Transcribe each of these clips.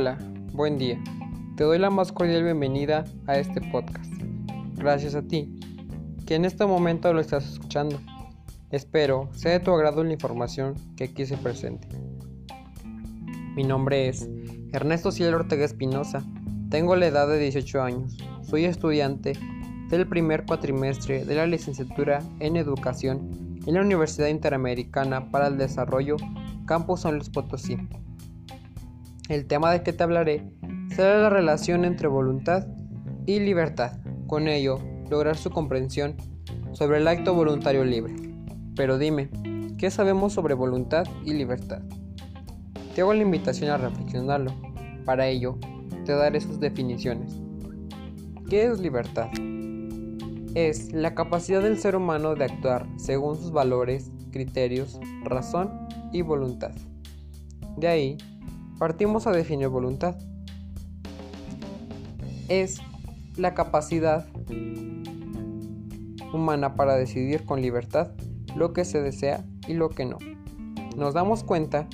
Hola, buen día. Te doy la más cordial bienvenida a este podcast. Gracias a ti, que en este momento lo estás escuchando. Espero sea de tu agrado la información que aquí se presente. Mi nombre es Ernesto Cielo Ortega Espinosa. Tengo la edad de 18 años. Soy estudiante del primer cuatrimestre de la licenciatura en Educación en la Universidad Interamericana para el Desarrollo Campus San Luis Potosí. El tema de que te hablaré será la relación entre voluntad y libertad. Con ello, lograr su comprensión sobre el acto voluntario libre. Pero dime, ¿qué sabemos sobre voluntad y libertad? Te hago la invitación a reflexionarlo. Para ello, te daré sus definiciones. ¿Qué es libertad? Es la capacidad del ser humano de actuar según sus valores, criterios, razón y voluntad. De ahí Partimos a definir voluntad. Es la capacidad humana para decidir con libertad lo que se desea y lo que no. Nos damos cuenta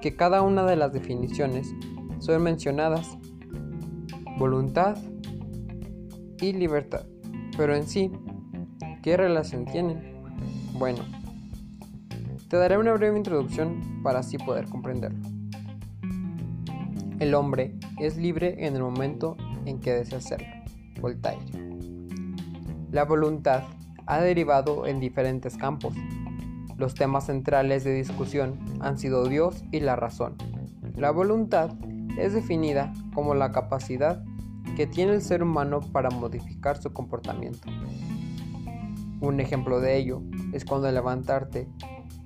que cada una de las definiciones son mencionadas voluntad y libertad. Pero en sí, ¿qué relación tienen? Bueno, te daré una breve introducción para así poder comprenderlo. El hombre es libre en el momento en que desea hacerlo. Voltaire. La voluntad ha derivado en diferentes campos. Los temas centrales de discusión han sido Dios y la razón. La voluntad es definida como la capacidad que tiene el ser humano para modificar su comportamiento. Un ejemplo de ello es cuando al levantarte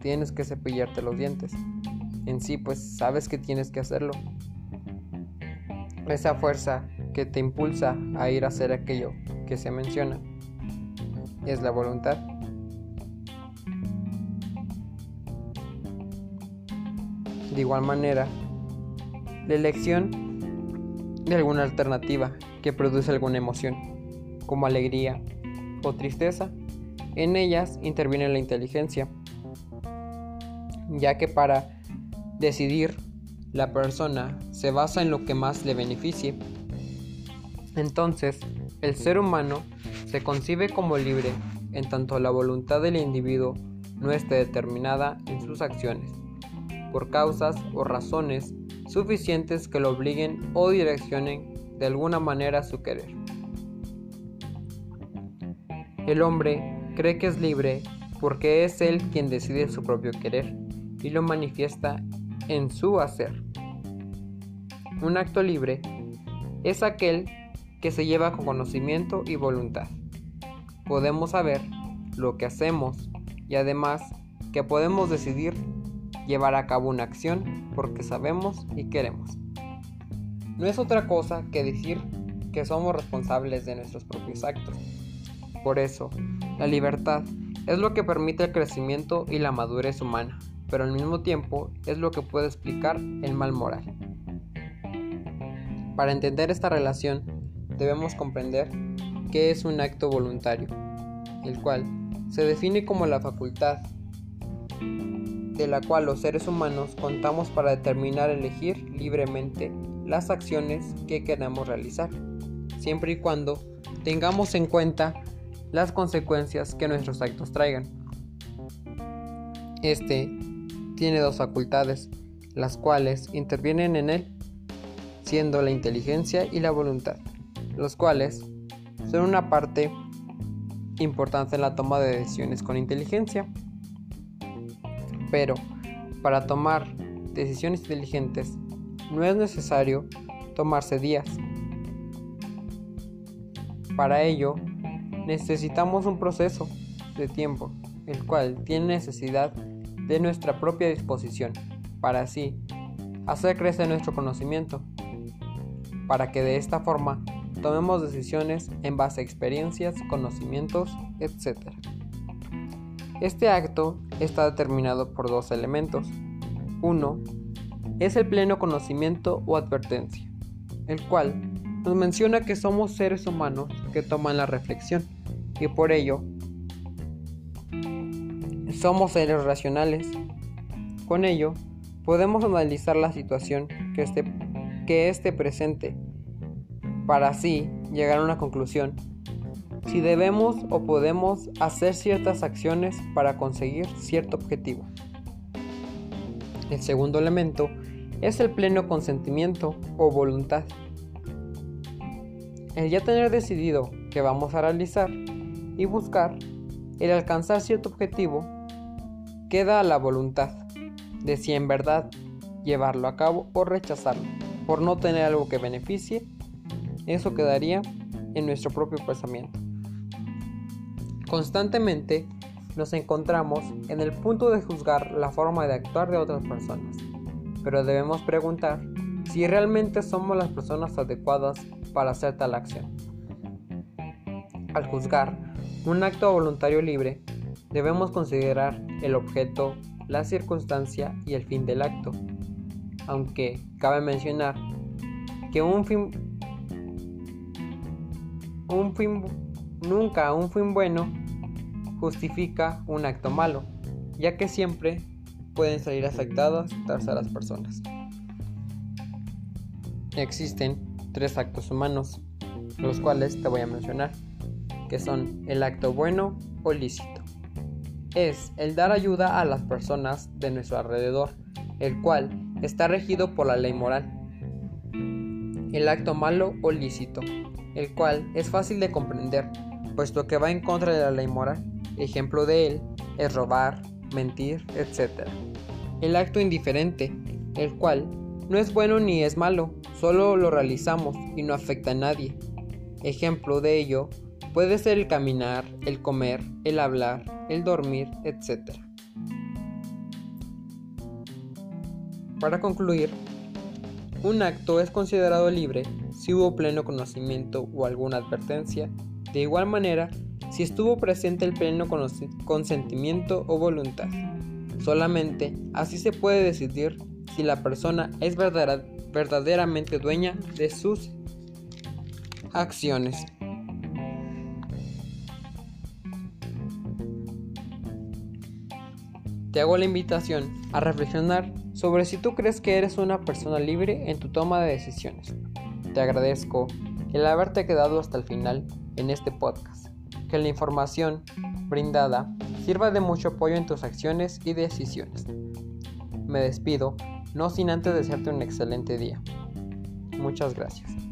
tienes que cepillarte los dientes. En sí, pues sabes que tienes que hacerlo, esa fuerza que te impulsa a ir a hacer aquello que se menciona es la voluntad. De igual manera, la elección de alguna alternativa que produce alguna emoción, como alegría o tristeza, en ellas interviene la inteligencia, ya que para decidir la persona se basa en lo que más le beneficie. Entonces, el ser humano se concibe como libre en tanto la voluntad del individuo no esté determinada en sus acciones, por causas o razones suficientes que lo obliguen o direccionen de alguna manera su querer. El hombre cree que es libre porque es él quien decide su propio querer y lo manifiesta en su hacer. Un acto libre es aquel que se lleva con conocimiento y voluntad. Podemos saber lo que hacemos y además que podemos decidir llevar a cabo una acción porque sabemos y queremos. No es otra cosa que decir que somos responsables de nuestros propios actos. Por eso, la libertad es lo que permite el crecimiento y la madurez humana pero al mismo tiempo es lo que puede explicar el mal moral. Para entender esta relación, debemos comprender qué es un acto voluntario, el cual se define como la facultad de la cual los seres humanos contamos para determinar elegir libremente las acciones que queramos realizar, siempre y cuando tengamos en cuenta las consecuencias que nuestros actos traigan. Este tiene dos facultades, las cuales intervienen en él, siendo la inteligencia y la voluntad, los cuales son una parte importante en la toma de decisiones con inteligencia. Pero para tomar decisiones inteligentes no es necesario tomarse días. Para ello necesitamos un proceso de tiempo, el cual tiene necesidad de nuestra propia disposición, para así hacer crecer nuestro conocimiento, para que de esta forma tomemos decisiones en base a experiencias, conocimientos, etc. Este acto está determinado por dos elementos. Uno es el pleno conocimiento o advertencia, el cual nos menciona que somos seres humanos que toman la reflexión y por ello somos seres racionales. Con ello, podemos analizar la situación que esté que esté presente para así llegar a una conclusión si debemos o podemos hacer ciertas acciones para conseguir cierto objetivo. El segundo elemento es el pleno consentimiento o voluntad. El ya tener decidido que vamos a realizar y buscar el alcanzar cierto objetivo queda a la voluntad de si en verdad llevarlo a cabo o rechazarlo por no tener algo que beneficie, eso quedaría en nuestro propio pensamiento. Constantemente nos encontramos en el punto de juzgar la forma de actuar de otras personas, pero debemos preguntar si realmente somos las personas adecuadas para hacer tal acción. Al juzgar un acto voluntario libre, debemos considerar el objeto, la circunstancia y el fin del acto, aunque cabe mencionar que un fin, un fin nunca un fin bueno justifica un acto malo, ya que siempre pueden salir afectadas terceras personas. Existen tres actos humanos, los cuales te voy a mencionar, que son el acto bueno o lícito. Es el dar ayuda a las personas de nuestro alrededor, el cual está regido por la ley moral. El acto malo o lícito, el cual es fácil de comprender, puesto que va en contra de la ley moral. Ejemplo de él es robar, mentir, etc. El acto indiferente, el cual no es bueno ni es malo, solo lo realizamos y no afecta a nadie. Ejemplo de ello puede ser el caminar, el comer, el hablar, el dormir, etc. Para concluir, un acto es considerado libre si hubo pleno conocimiento o alguna advertencia. De igual manera, si estuvo presente el pleno consentimiento o voluntad. Solamente así se puede decidir si la persona es verdaderamente dueña de sus acciones. Te hago la invitación a reflexionar sobre si tú crees que eres una persona libre en tu toma de decisiones. Te agradezco el haberte quedado hasta el final en este podcast. Que la información brindada sirva de mucho apoyo en tus acciones y decisiones. Me despido, no sin antes desearte un excelente día. Muchas gracias.